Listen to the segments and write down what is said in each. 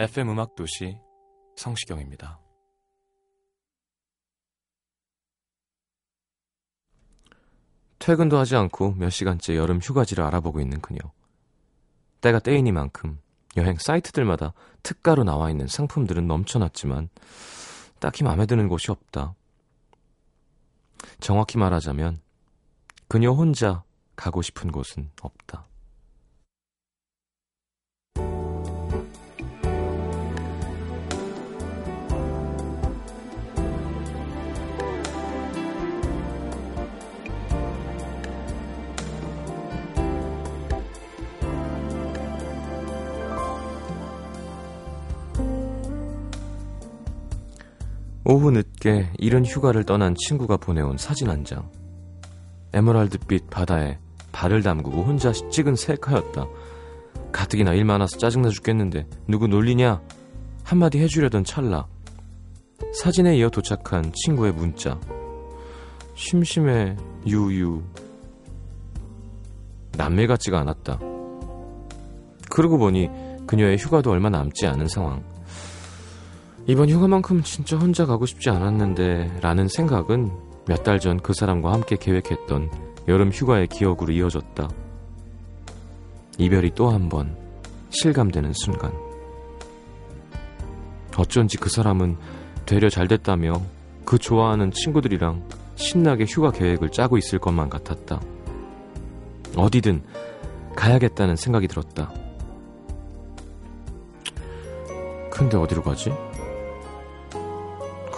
FM 음악 도시 성시경입니다. 퇴근도 하지 않고 몇 시간째 여름 휴가지를 알아보고 있는 그녀. 때가 때이니만큼 여행 사이트들마다 특가로 나와 있는 상품들은 넘쳐났지만 딱히 마음에 드는 곳이 없다. 정확히 말하자면 그녀 혼자 가고 싶은 곳은 없다. 오후 늦게 이른 휴가를 떠난 친구가 보내온 사진 한 장. 에메랄드빛 바다에 발을 담그고 혼자 찍은 셀카였다. 가뜩이나 일 많아서 짜증나 죽겠는데 누구 놀리냐? 한마디 해주려던 찰나. 사진에 이어 도착한 친구의 문자. 심심해 유유. 남일 같지가 않았다. 그러고 보니 그녀의 휴가도 얼마 남지 않은 상황. 이번 휴가만큼 진짜 혼자 가고 싶지 않았는데 라는 생각은 몇 달 전 그 사람과 함께 계획했던 여름 휴가의 기억으로 이어졌다. 이별이 또 한 번 실감되는 순간. 어쩐지 그 사람은 되려 잘 됐다며 그 좋아하는 친구들이랑 신나게 휴가 계획을 짜고 있을 것만 같았다. 어디든 가야겠다는 생각이 들었다. 근데 어디로 가지?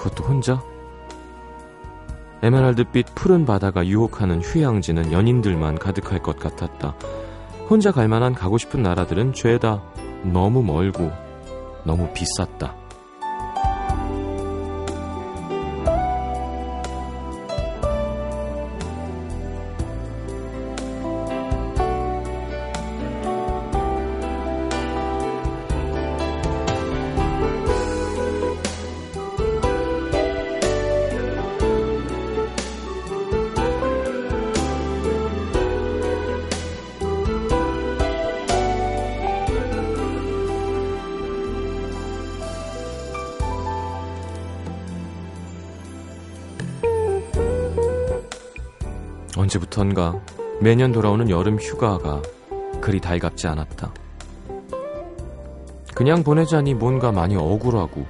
그것도 혼자? 에메랄드빛 푸른 바다가 유혹하는 휴양지는 연인들만 가득할 것 같았다. 혼자 갈 만한 가고 싶은 나라들은 죄다 너무 멀고 너무 비쌌다. 언제부턴가 매년 돌아오는 여름 휴가가 그리 달갑지 않았다. 그냥 보내자니 뭔가 많이 억울하고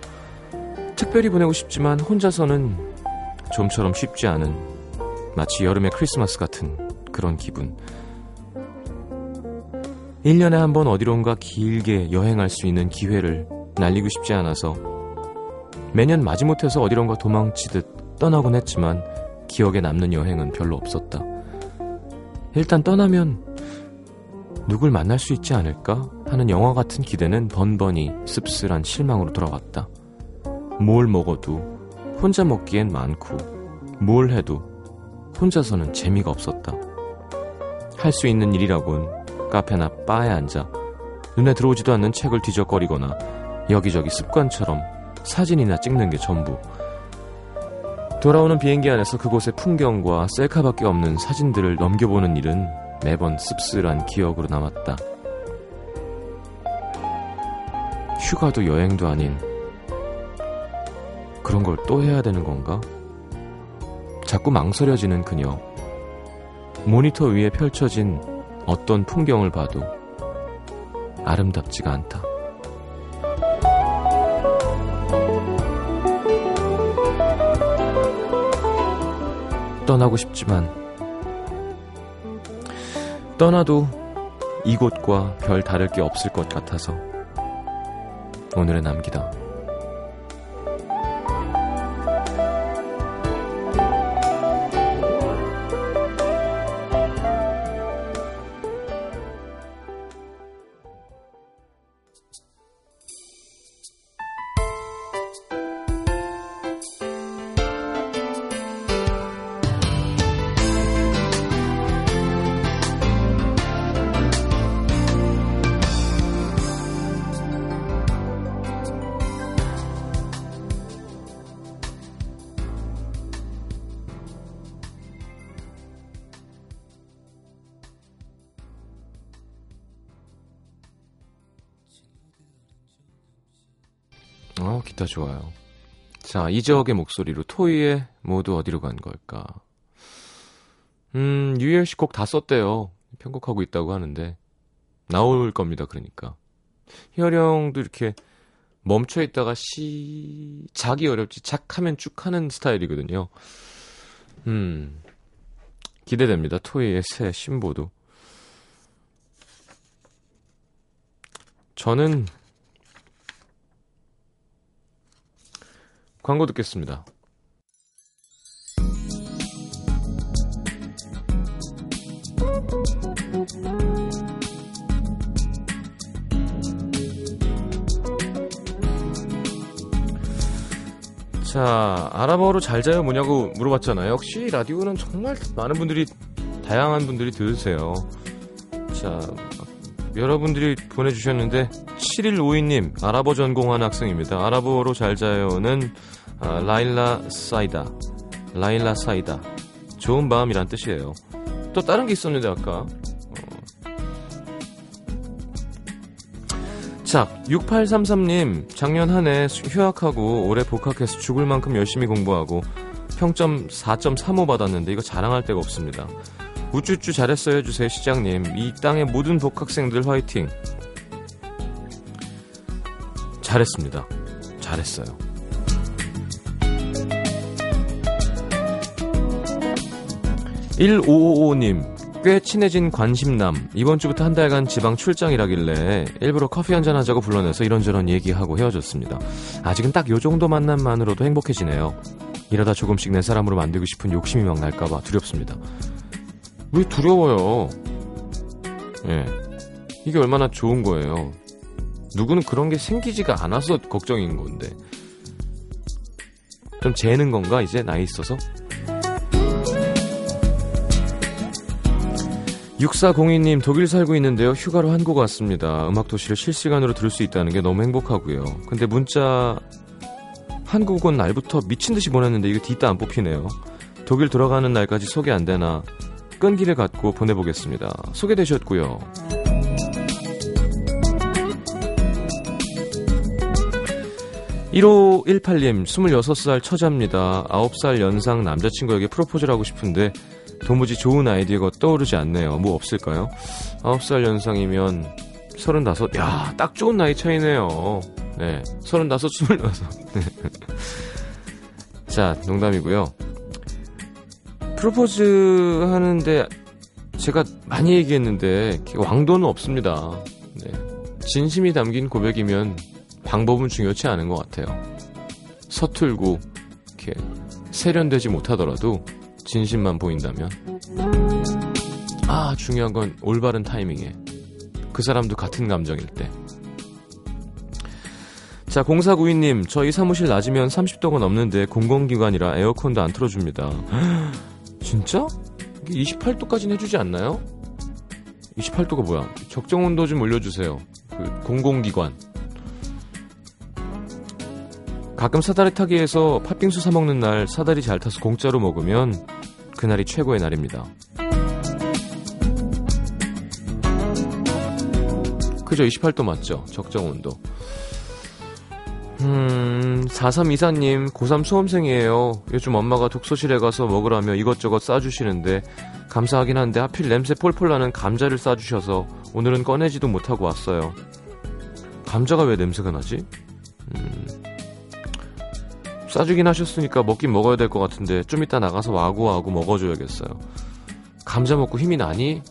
특별히 보내고 싶지만 혼자서는 좀처럼 쉽지 않은 마치 여름의 크리스마스 같은 그런 기분. 1년에 한 번 어디론가 길게 여행할 수 있는 기회를 날리고 싶지 않아서 매년 마지못해서 어디론가 도망치듯 떠나곤 했지만 기억에 남는 여행은 별로 없었다. 일단 떠나면 누굴 만날 수 있지 않을까 하는 영화 같은 기대는 번번이 씁쓸한 실망으로 돌아왔다. 뭘 먹어도 혼자 먹기엔 많고 뭘 해도 혼자서는 재미가 없었다. 할 수 있는 일이라곤 카페나 바에 앉아 눈에 들어오지도 않는 책을 뒤적거리거나 여기저기 습관처럼 사진이나 찍는 게 전부. 돌아오는 비행기 안에서 그곳의 풍경과 셀카밖에 없는 사진들을 넘겨보는 일은 매번 씁쓸한 기억으로 남았다. 휴가도 여행도 아닌 그런 걸 또 해야 되는 건가? 자꾸 망설여지는 그녀. 모니터 위에 펼쳐진 어떤 풍경을 봐도 아름답지가 않다. 떠나고 싶지만 떠나도 이곳과 별 다를 게 없을 것 같아서 오늘의 남기다. 어, 기타 좋아요. 자, 이적의 목소리로 토이의 모두 어디로 간 걸까? 음, 유열 씨 곡 다 썼대요. 편곡하고 있다고 하는데. 나올 겁니다, 그러니까. 희열형도 이렇게 멈춰 있다가 시작이 어렵지, 착하면 쭉 하는 스타일이거든요. 음, 기대됩니다. 토이의 새 신보도. 저는 광고 듣겠습니다. 자, 아랍어로 잘 자요 뭐냐고 물어봤잖아요. 역시 라디오는 정말 많은 분들이, 다양한 분들이 들으세요. 자, 여러분들이 보내주셨는데, 7152님, 아랍어 전공한 학생입니다. 아랍어로 잘 자요는 아, 라일라 사이다. 라일라 사이다. 좋은 밤이란 뜻이에요. 또 다른 게 있었는데, 아까. 어. 자, 6833님, 작년 한 해 휴학하고 올해 복학해서 죽을 만큼 열심히 공부하고 평점 4.35 받았는데 이거 자랑할 데가 없습니다. 우쭈쭈 잘했어요 해주세요, 시장님. 이 땅의 모든 복학생들 화이팅. 잘했습니다. 잘했어요. 1555님, 꽤 친해진 관심남. 이번 주부터 한 달간 지방 출장이라길래 일부러 커피 한잔 하자고 불러내서 이런저런 얘기하고 헤어졌습니다. 아직은 딱 요 정도 만남만으로도 행복해지네요. 이러다 조금씩 내 사람으로 만들고 싶은 욕심이 막 날까봐 두렵습니다. 왜 두려워요? 예. 이게 얼마나 좋은 거예요. 누구는 그런 게 생기지가 않아서 걱정인 건데. 좀 재는 건가, 이제 나이 있어서? 6402님, 독일 살고 있는데요. 휴가로 한국 왔습니다. 음악도시를 실시간으로 들을 수 있다는 게 너무 행복하고요. 근데 문자, 한국 온 날부터 미친 듯이 보냈는데 이거 뒷다 안 뽑히네요. 독일 들어가는 날까지 소개 안 되나 끈기를 갖고 보내보겠습니다. 소개되셨고요. 1518님, 26살 처자입니다. 9살 연상 남자친구에게 프로포즈를 하고 싶은데 도무지 좋은 아이디어가 떠오르지 않네요. 뭐 없을까요? 9살 연상이면 35, 야, 딱 좋은 나이 차이네요. 네. 35, 26. 자, 농담이고요. 프로포즈 하는데 제가 많이 얘기했는데 왕도는 없습니다. 네. 진심이 담긴 고백이면 방법은 중요치 않은 것 같아요. 서툴고 이렇게 세련되지 못하더라도 진심만 보인다면 아 중요한 건 올바른 타이밍에 그 사람도 같은 감정일 때. 자, 0492님, 저희 사무실 낮이면 30도가 넘는데 공공기관이라 에어컨도 안 틀어줍니다. 진짜? 이게 28도까지는 해주지 않나요? 28도가 뭐야? 적정 온도 좀 올려주세요. 그 공공기관. 가끔 사다리 타기에서 팥빙수 사 먹는 날 사다리 잘 타서 공짜로 먹으면 그날이 최고의 날입니다. 그죠? 28도 맞죠? 적정 온도. 음, 4324님, 고3 수험생이에요. 요즘 엄마가 독서실에 가서 먹으라며 이것저것 싸주시는데, 감사하긴 한데, 하필 냄새 폴폴 나는 감자를 싸주셔서, 오늘은 꺼내지도 못하고 왔어요. 감자가 왜 냄새가 나지? 음, 싸주긴 하셨으니까 먹긴 먹어야 될 것 같은데, 좀 이따 나가서 와구와구 먹어줘야겠어요. 감자 먹고 힘이 나니?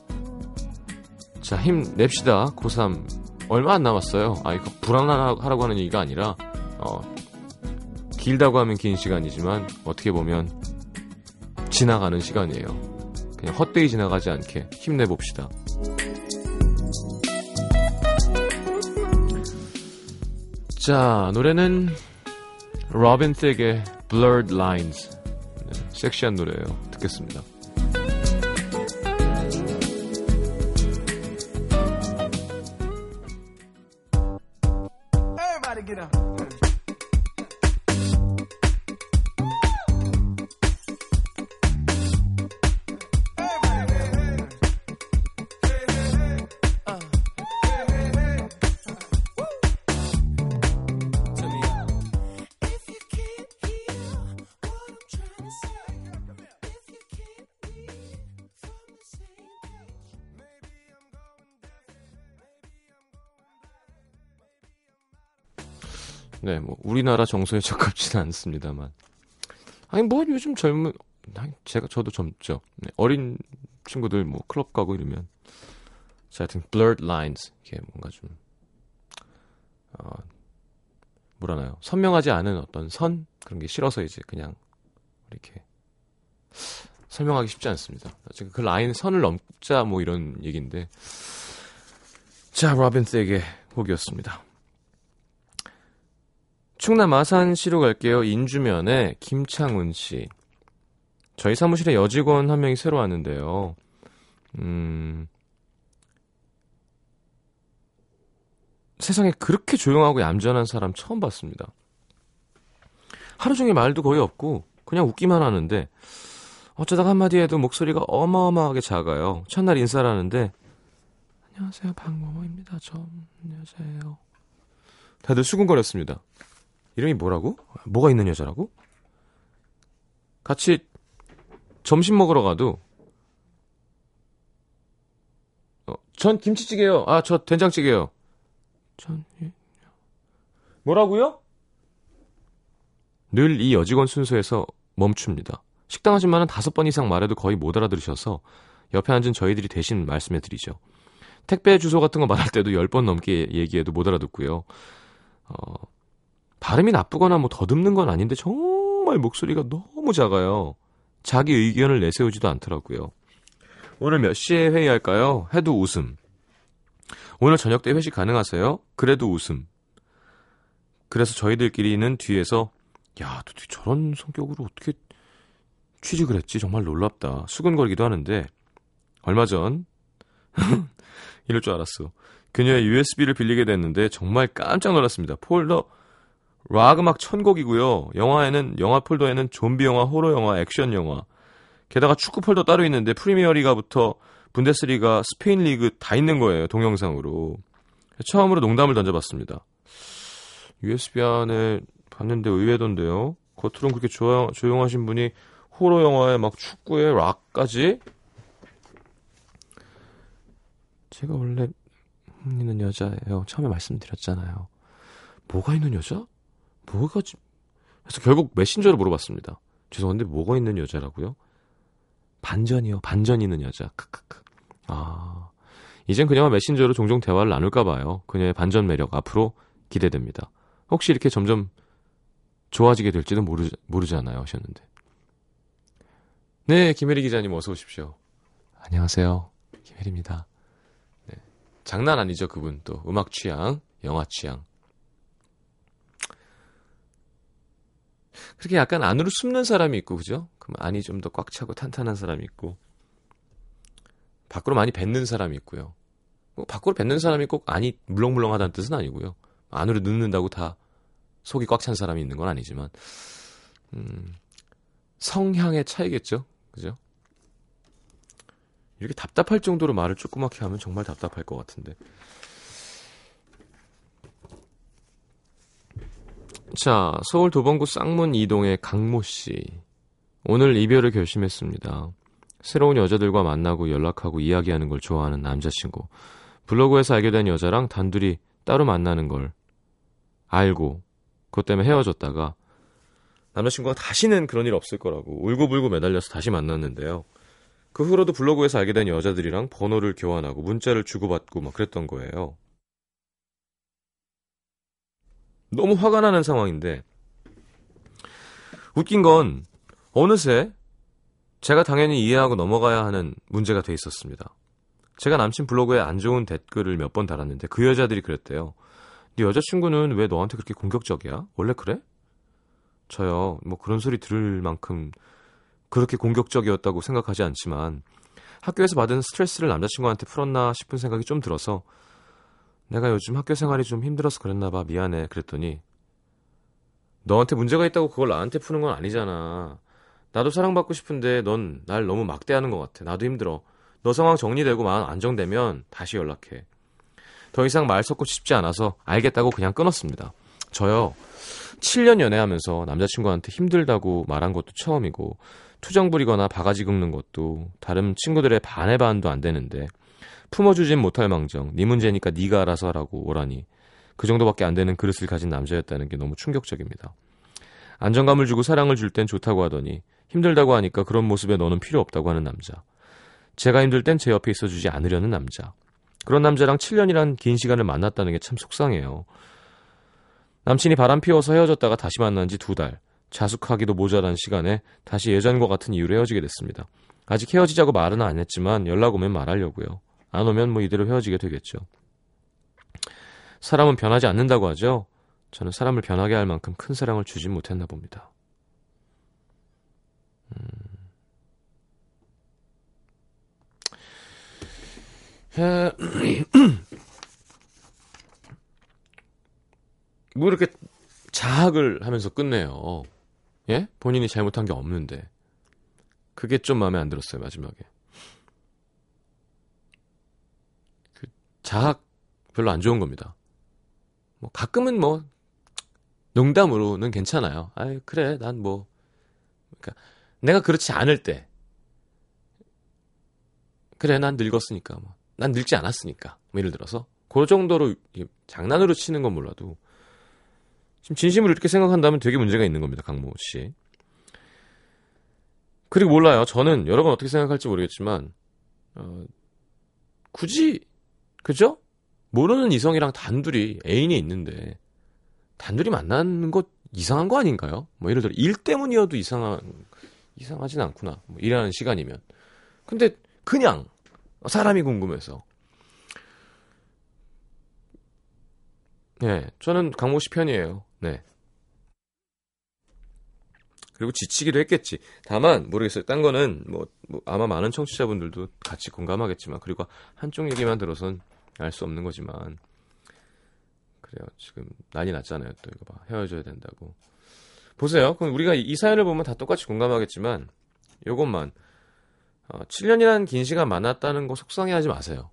자, 힘 냅시다. 고3 얼마 안 남았어요. 아, 이거 불안하라고 하는 얘기가 아니라 어, 길다고 하면 긴 시간이지만 어떻게 보면 지나가는 시간이에요. 그냥 헛되이 지나가지 않게 힘내봅시다. 자, 노래는 로빈 틱의 Blurred Lines. 네, 섹시한 노래예요. 듣겠습니다. 네, 뭐 우리나라 정서에 적합지는 않습니다만. 아니 뭐 요즘 젊은 제가 저도 젊죠. 네, 어린 친구들 뭐 클럽 가고 이러면 자, 하여튼 blurred lines 이게 뭔가 좀 어, 뭐라나요? 선명하지 않은 어떤 선 그런 게 싫어서 이제 그냥 이렇게 설명하기 쉽지 않습니다. 지금 그 라인 선을 넘자 뭐 이런 얘기인데 자, 로빈 시크의 곡이었습니다. 충남 아산시로 갈게요. 인주면에 김창훈 씨. 저희 사무실에 여직원 한 명이 새로 왔는데요. 음, 세상에 그렇게 조용하고 얌전한 사람 처음 봤습니다. 하루 종일 말도 거의 없고 그냥 웃기만 하는데 어쩌다가 한마디 해도 목소리가 어마어마하게 작아요. 첫날 인사를 하는데 안녕하세요 박모모입니다. 저 여자예요. 다들 수근거렸습니다. 이름이 뭐라고? 뭐가 있는 여자라고? 같이 점심 먹으러 가도 어, 전 김치찌개요. 아, 저 된장찌개요. 전 예. 뭐라고요? 늘 이 여직원 순서에서 멈춥니다. 식당 아줌마는 다섯 번 이상 말해도 거의 못 알아들으셔서 옆에 앉은 저희들이 대신 말씀해 드리죠. 택배 주소 같은 거 말할 때도 열 번 넘게 얘기해도 못 알아듣고요. 어, 발음이 나쁘거나 뭐 더듬는 건 아닌데 정말 목소리가 너무 작아요. 자기 의견을 내세우지도 않더라고요. 오늘 몇 시에 회의할까요? 해도 웃음. 오늘 저녁 때 회식 가능하세요? 그래도 웃음. 그래서 저희들끼리는 뒤에서 야, 도대체 저런 성격으로 어떻게 취직을 했지? 정말 놀랍다. 수근거리기도 하는데 얼마 전 이럴 줄 알았어. 그녀의 USB를 빌리게 됐는데 정말 깜짝 놀랐습니다. 폴더 락 음악 천곡이고요. 영화에는 영화 폴더에는 좀비 영화, 호러 영화, 액션 영화. 게다가 축구 폴더 따로 있는데 프리미어리그부터 분데스리가 스페인 리그 다 있는 거예요. 동영상으로. 처음으로 농담을 던져봤습니다. USB 안에 봤는데 의외던데요. 겉으로는 그렇게 조용, 조용하신 분이 호러 영화에 막 축구에 락까지? 제가 원래 있는 여자예요. 처음에 말씀드렸잖아요. 뭐가 있는 여자? 뭐가 지 그래서 결국 메신저로 물어봤습니다. 죄송한데 뭐가 있는 여자라고요? 반전이요. 반전 있는 여자. 크크크. 아. 이젠 그녀와 메신저로 종종 대화를 나눌까 봐요. 그녀의 반전 매력 앞으로 기대됩니다. 혹시 이렇게 점점 좋아지게 될지도 모르, 모르잖아요. 하셨는데. 네, 김혜리 기자님 어서 오십시오. 안녕하세요. 김혜리입니다. 네. 장난 아니죠, 그분 또. 음악 취향, 영화 취향. 그렇게 약간 안으로 숨는 사람이 있고 그죠? 그럼 안이 좀 더 꽉 차고 탄탄한 사람이 있고 밖으로 많이 뱉는 사람이 있고요. 뭐 밖으로 뱉는 사람이 꼭 안이 물렁물렁하다는 뜻은 아니고요. 안으로 눕는다고 다 속이 꽉 찬 사람이 있는 건 아니지만 음, 성향의 차이겠죠. 그죠? 이렇게 답답할 정도로 말을 조그맣게 하면 정말 답답할 것 같은데. 자, 서울 도봉구 쌍문 이동의 강모 씨. 오늘 이별을 결심했습니다. 새로운 여자들과 만나고 연락하고 이야기하는 걸 좋아하는 남자친구. 블로그에서 알게 된 여자랑 단둘이 따로 만나는 걸 알고 그것 때문에 헤어졌다가 남자친구가 다시는 그런 일 없을 거라고 울고불고 매달려서 다시 만났는데요. 그 후로도 블로그에서 알게 된 여자들이랑 번호를 교환하고 문자를 주고받고 막 그랬던 거예요. 너무 화가 나는 상황인데 웃긴 건 어느새 제가 당연히 이해하고 넘어가야 하는 문제가 돼 있었습니다. 제가 남친 블로그에 안 좋은 댓글을 몇 번 달았는데 그 여자들이 그랬대요. 네 여자친구는 왜 너한테 그렇게 공격적이야? 원래 그래? 저요, 뭐 그런 소리 들을 만큼 그렇게 공격적이었다고 생각하지 않지만 학교에서 받은 스트레스를 남자친구한테 풀었나 싶은 생각이 좀 들어서 내가 요즘 학교 생활이 좀 힘들어서 그랬나 봐. 미안해. 그랬더니 너한테 문제가 있다고 그걸 나한테 푸는 건 아니잖아. 나도 사랑받고 싶은데 넌 날 너무 막대하는 것 같아. 나도 힘들어. 너 상황 정리되고 마음 안정되면 다시 연락해. 더 이상 말 섞고 싶지 않아서 알겠다고 그냥 끊었습니다. 저요. 7년 연애하면서 남자친구한테 힘들다고 말한 것도 처음이고 투정 부리거나 바가지 긁는 것도 다른 친구들의 반의 반도 안 되는데 품어주진 못할 망정 네 문제니까 네가 알아서 하라고 오라니 그 정도밖에 안 되는 그릇을 가진 남자였다는 게 너무 충격적입니다. 안정감을 주고 사랑을 줄 땐 좋다고 하더니 힘들다고 하니까 그런 모습에 너는 필요 없다고 하는 남자. 제가 힘들 땐 제 옆에 있어주지 않으려는 남자. 그런 남자랑 7년이란 긴 시간을 만났다는 게 참 속상해요. 남친이 바람 피워서 헤어졌다가 다시 만난 지 두 달. 자숙하기도 모자란 시간에 다시 예전과 같은 이유로 헤어지게 됐습니다. 아직 헤어지자고 말은 안 했지만 연락 오면 말하려고요. 안 오면 뭐 이대로 헤어지게 되겠죠. 사람은 변하지 않는다고 하죠. 저는 사람을 변하게 할 만큼 큰 사랑을 주지 못했나 봅니다. 음. 뭐 이렇게 자학을 하면서 끝내요. 예? 본인이 잘못한 게 없는데. 그게 좀 마음에 안 들었어요, 마지막에. 자학 별로 안 좋은 겁니다. 뭐 가끔은 뭐 농담으로는 괜찮아요. 아 그래, 난 뭐. 그러니까 내가 그렇지 않을 때. 그래, 난 늙었으니까. 뭐. 난 늙지 않았으니까. 뭐 예를 들어서. 그 정도로 장난으로 치는 건 몰라도 지금 진심으로 이렇게 생각한다면 되게 문제가 있는 겁니다, 강모 씨. 그리고 몰라요. 저는 여러분 어떻게 생각할지 모르겠지만, 어, 굳이, 그죠? 모르는 이성이랑 단둘이 애인이 있는데, 단둘이 만나는 것 이상한 거 아닌가요? 뭐 예를 들어 일 때문이어도 이상한, 이상하진 않구나. 뭐 일하는 시간이면. 근데 그냥 사람이 궁금해서. 네, 저는 강모 씨 편이에요. 네. 그리고 지치기도 했겠지. 다만 모르겠어요. 딴 거는 뭐, 뭐 아마 많은 청취자분들도 같이 공감하겠지만 그리고 한쪽 얘기만 들어선 알 수 없는 거지만 그래요. 지금 난리 났잖아요. 또 이거 봐. 헤어져야 된다고. 보세요. 그럼 우리가 이 사연을 보면 다 똑같이 공감하겠지만 요것만 어, 7년이라는 긴 시간 만났다는 거 속상해하지 마세요.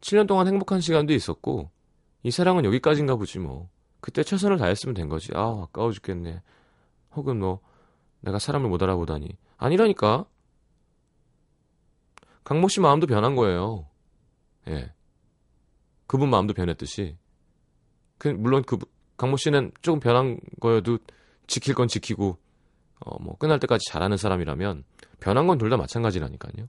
7년 동안 행복한 시간도 있었고 이 사랑은 여기까지인가 보지 뭐. 그때 최선을 다했으면 된 거지. 아, 아까워 죽겠네. 혹은 뭐, 내가 사람을 못 알아보다니. 아니라니까. 강모 씨 마음도 변한 거예요. 예. 그분 마음도 변했듯이. 그, 물론 그, 강모 씨는 조금 변한 거여도 지킬 건 지키고, 어, 뭐, 끝날 때까지 잘하는 사람이라면, 변한 건 둘 다 마찬가지라니까요.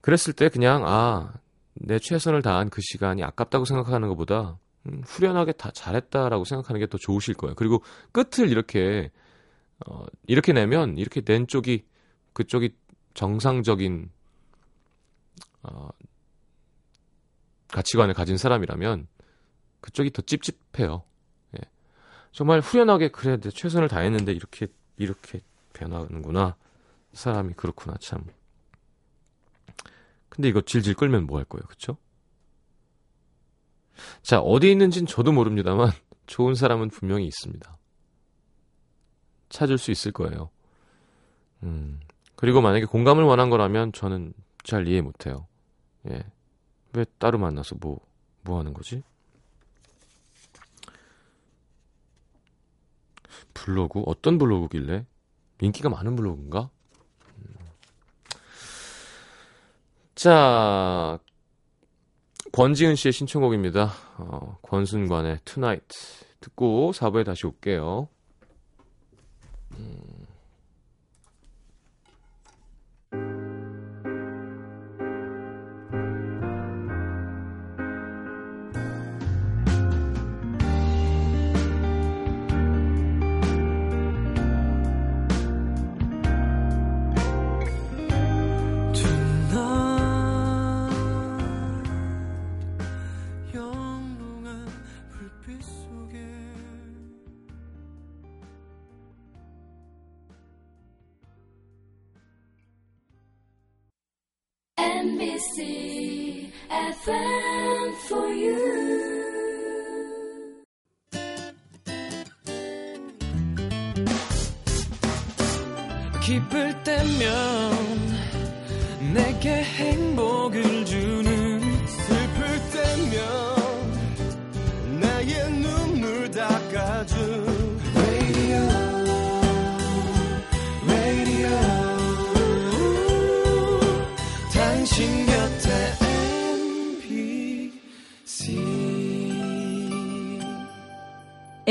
그랬을 때 그냥, 아, 내 최선을 다한 그 시간이 아깝다고 생각하는 것보다 음, 후련하게 다 잘했다라고 생각하는 게 더 좋으실 거예요. 그리고 끝을 이렇게 어, 이렇게 내면 이렇게 낸 쪽이 그쪽이 정상적인 어, 가치관을 가진 사람이라면 그쪽이 더 찝찝해요. 예. 정말 후련하게 그래 내 최선을 다했는데 이렇게 이렇게 변하는구나 사람이 그렇구나 참 근데 이거 질질 끌면 뭐 할 거예요, 그쵸? 자, 어디 있는진 저도 모릅니다만 좋은 사람은 분명히 있습니다. 찾을 수 있을 거예요. 음. 그리고 만약에 공감을 원한 거라면 저는 잘 이해 못 해요. 예. 왜 따로 만나서 뭐, 뭐 하는 거지? 블로그? 어떤 블로그길래? 인기가 많은 블로그인가? 자, 권지은 씨의 신청곡입니다. 어, 권순관의 Tonight 듣고 4부에 다시 올게요. 음. MBC FM for you. 기쁠 때면 내게 행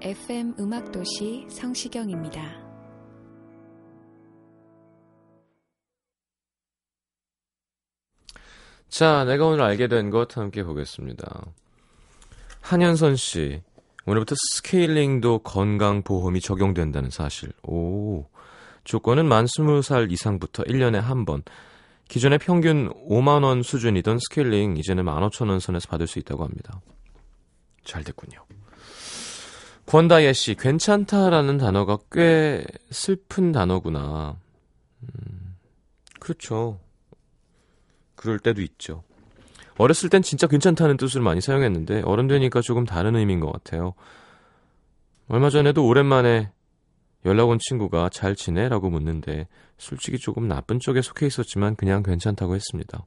FM 음악도시 성시경입니다. 자, 내가 오늘 알게 된 것 함께 보겠습니다. 한현선 씨, 오늘부터 스케일링도 건강보험이 적용된다는 사실. 오, 조건은 만 20살 이상부터 1년에 한 번. 기존의 평균 5만원 수준이던 스케일링, 이제는 15,000원 선에서 받을 수 있다고 합니다. 잘 됐군요. 권다예 씨, 괜찮다라는 단어가 꽤 슬픈 단어구나. 음, 그렇죠. 그럴 때도 있죠. 어렸을 땐 진짜 괜찮다는 뜻을 많이 사용했는데 어른 되니까 조금 다른 의미인 것 같아요. 얼마 전에도 오랜만에 연락 온 친구가 잘 지내? 라고 묻는데 솔직히 조금 나쁜 쪽에 속해 있었지만 그냥 괜찮다고 했습니다.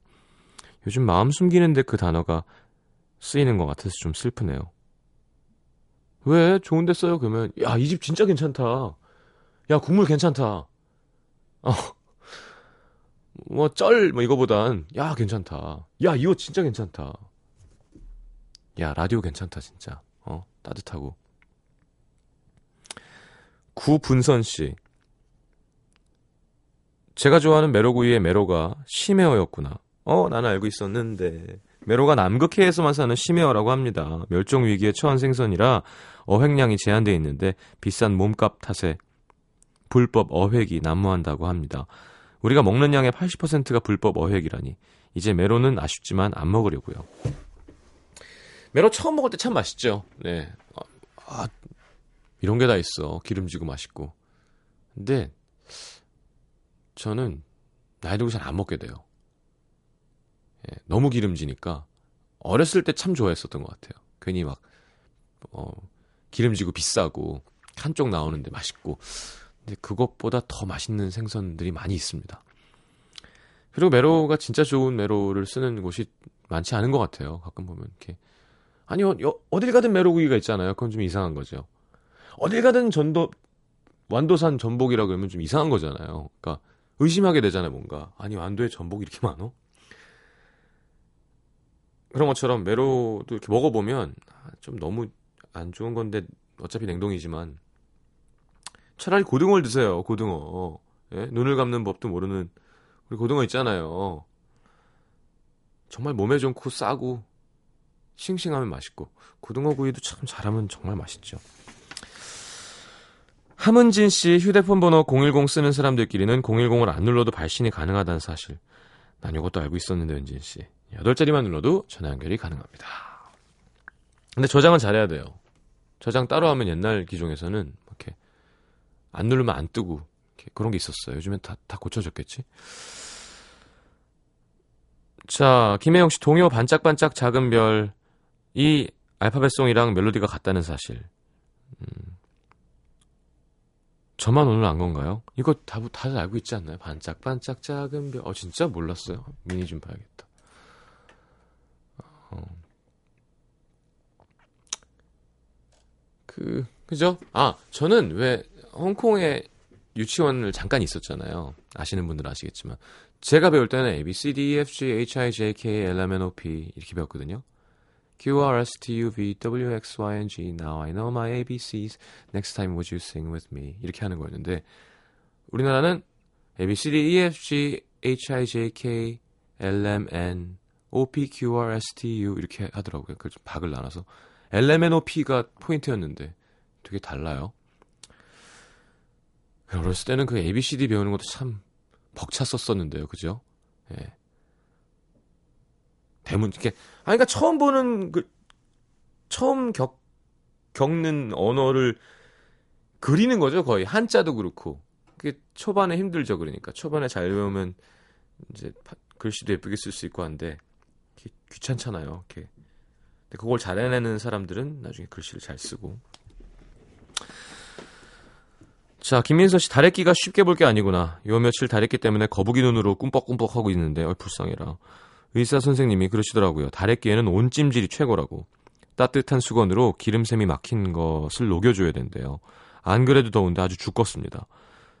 요즘 마음 숨기는데 그 단어가 쓰이는 것 같아서 좀 슬프네요. 왜? 좋은데 써요? 그러면 야 이 집 진짜 괜찮다. 야 국물 괜찮다. 어. 뭐 쩔 뭐 이거보단 야 괜찮다. 야이옷 진짜 괜찮다. 야 라디오 괜찮다 진짜. 어 따뜻하고. 구분선 씨. 제가 좋아하는 메로구이의 메로가 심해어였구나. 어 나는 알고 있었는데 메로가 남극해에서만 사는 심해어라고 합니다. 멸종 위기에 처한 생선이라 어획량이 제한돼 있는데 비싼 몸값 탓에 불법 어획이 난무한다고 합니다. 우리가 먹는 양의 80%가 불법 어획이라니. 이제 메로는 아쉽지만 안 먹으려고요. 메로 처음 먹을 때 참 맛있죠. 네. 아, 아, 이런 게 다 있어. 기름지고 맛있고. 근데 저는 나이 들고 잘 안 먹게 돼요. 예, 너무 기름지니까 어렸을 때 참 좋아했었던 것 같아요. 괜히 막 어, 기름지고 비싸고 한쪽 나오는데 맛있고 근데 그것보다 더 맛있는 생선들이 많이 있습니다. 그리고 메로가 진짜 좋은 메로를 쓰는 곳이 많지 않은 것 같아요. 가끔 보면 이렇게 아니 어, 어딜 가든 메로구이가 있잖아요. 그건 좀 이상한 거죠. 어딜 가든 전도 완도산 전복이라 그러면 좀 이상한 거잖아요. 그러니까 의심하게 되잖아요, 뭔가. 아니 완도에 전복이 이렇게 많어? 그런 것처럼 메로도 이렇게 먹어보면 아, 좀 너무 안 좋은 건데 어차피 냉동이지만 차라리 고등어를 드세요. 고등어. 예? 눈을 감는 법도 모르는 우리 고등어 있잖아요. 정말 몸에 좋고 싸고 싱싱하면 맛있고 고등어 구이도 참 잘하면 정말 맛있죠. 함은진 씨 휴대폰 번호 010 쓰는 사람들끼리는 010을 안 눌러도 발신이 가능하다는 사실. 난 이것도 알고 있었는데 은진 씨. 8자리만 눌러도 전화 연결이 가능합니다. 근데 저장은 잘해야 돼요. 저장 따로 하면 옛날 기종에서는 안 누르면 안 뜨고 그런 게 있었어요. 요즘엔 다, 다 고쳐졌겠지? 자, 김혜영 씨 동요 반짝반짝 작은 별. 이 알파벳송이랑 멜로디가 같다는 사실. 음. 저만 오늘 안 건가요? 이거 다, 다들 알고 있지 않나요? 반짝반짝 작은 별. 어, 진짜 몰랐어요. 미니 좀 봐야겠다. 어. 그, 그죠? 아, 저는 왜 홍콩에 유치원을 잠깐 있었잖아요. 아시는 분들은 아시겠지만 제가 배울 때는 A, B, C, D, E, F, G, H, I, J, K, L, M, N, O, P 이렇게 배웠거든요. Q, R, S, T, U, V, W, X, Y, and G. Now I know my ABCs. Next time would you sing with me? 이렇게 하는 거였는데 우리나라는 A, B, C, D, E, F, G, H, I, J, K, L, M, N, O, P, Q, R, S, T, U 이렇게 하더라고요. 그 박을 나눠서 L, M, N, O, P가 포인트였는데 되게 달라요. 어렸을 때는 그 A, B, C, D 배우는 것도 참 벅찼었었는데요, 그죠? 예. 대문 이렇게 아 그러니까 처음 보는 그 처음 겪 겪는 언어를 그리는 거죠, 거의 한자도 그렇고. 그게 초반에 힘들죠, 그러니까 초반에 잘 배우면 이제 파- 글씨도 예쁘게 쓸 수 있고 한데 귀, 귀찮잖아요. 이렇게. 근데 그걸 잘 해내는 사람들은 나중에 글씨를 잘 쓰고. 자, 김민서 씨, 다래끼가 쉽게 볼 게 아니구나. 요 며칠 다래끼 때문에 거북이 눈으로 꿈뻑꿈뻑 하고 있는데, 어, 불쌍해라. 의사 선생님이 그러시더라고요. 다래끼에는 온찜질이 최고라고. 따뜻한 수건으로 기름샘이 막힌 것을 녹여줘야 된대요. 안 그래도 더운데 아주 죽겠습니다.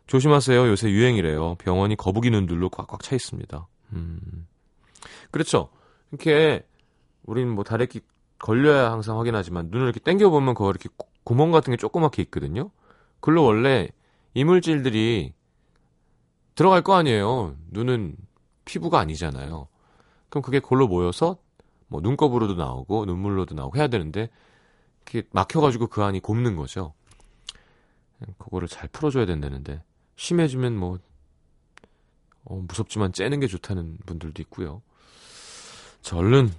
조심하세요. 요새 유행이래요. 병원이 거북이 눈들로 꽉꽉 차 있습니다. 음. 그렇죠. 이렇게, 우린 뭐 다래끼 걸려야 항상 확인하지만, 눈을 이렇게 당겨보면 거 이렇게 구- 구멍 같은 게 조그맣게 있거든요. 글로 원래 이물질들이 들어갈 거 아니에요. 눈은 피부가 아니잖아요. 그럼 그게 골로 모여서 뭐 눈곱으로도 나오고 눈물로도 나오고 해야 되는데 그게 막혀가지고 그 안이 곱는 거죠. 그거를 잘 풀어줘야 된다는데 심해지면 뭐 어, 무섭지만 째는 게 좋다는 분들도 있고요. 자, 얼른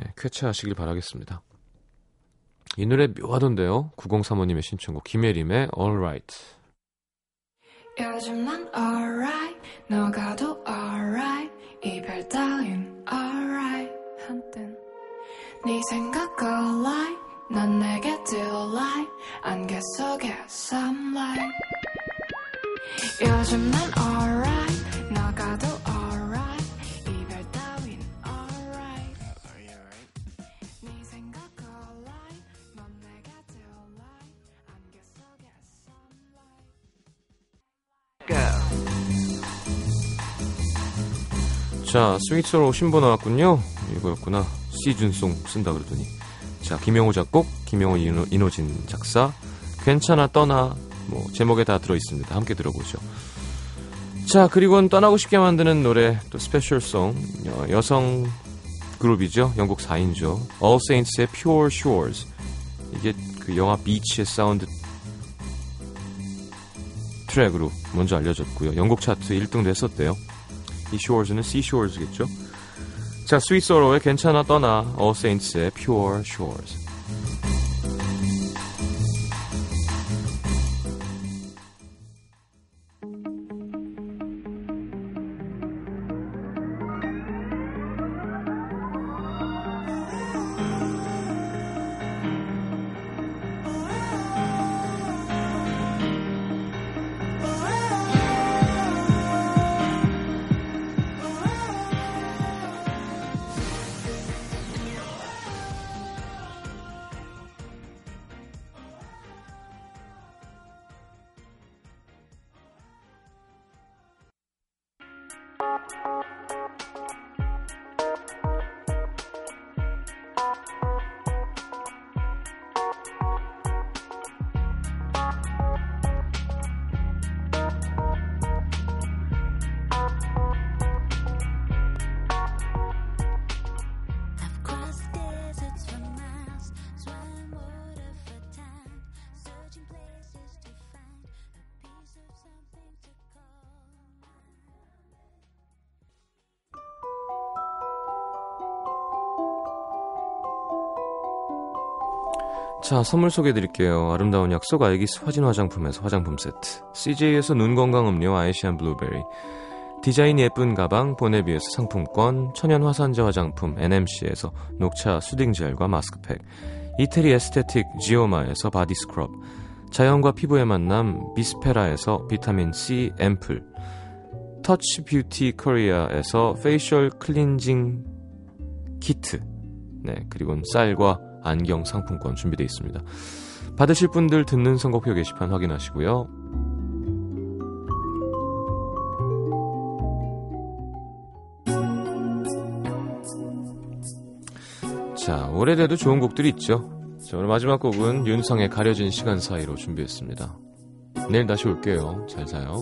예, 쾌차하시길 바라겠습니다. 이 노래 묘하던데요. 9035님의 신청곡 김예림의 Alright. 요즘 난 alright 너가도 alright 이별 따윈 alright 한땐 네 생각 alright 난 내게 delight 안개 속에 sunlight 요즘 난 alright 자, 스윗소로우 신보 나왔군요. 이거였구나. 시즌송 쓴다 그러더니. 자, 김영우 작곡, 김영우 인호, 인호진 작사, 괜찮아 떠나, 뭐, 제목에 다 들어 있습니다. 함께 들어보죠. 자, 그리고는 떠나고 싶게 만드는 노래, 또 스페셜송, 여, 여성 그룹이죠. 영국 4인조. All Saints의 Pure Shores. 이게 그 영화 비치의 사운드 트랙으로 먼저 알려졌고요. 영국 차트 1등도 했었대요. 이 shores는 seashores겠죠. 자, 스윗 소로의 괜찮아 떠나, All Saints의 Pure Shores. 자, 선물 소개해 드릴게요. 아름다운 약속 알기스 화진 화장품에서 화장품 세트. CJ에서 눈 건강 음료 아이시안 블루베리. 디자인 예쁜 가방 보네비에서 상품권. 천연 화산재 화장품 NMC에서 녹차 soothing gel과 마스크팩. 이태리 에스테틱 지오마에서 body scrub. 자연과 피부의 만남 비스페라에서 비타민 C 앰플. 터치 뷰티 코리아에서 facial cleansing 키트. 네, 그리고 쌀과 안경 상품권 준비되어 있습니다. 받으실 분들 듣는 선곡표 게시판 확인하시고요. 자, 오래돼도 좋은 곡들이 있죠. 자, 오늘 마지막 곡은 윤상의 가려진 시간 사이로 준비했습니다. 내일 다시 올게요. 잘 사요.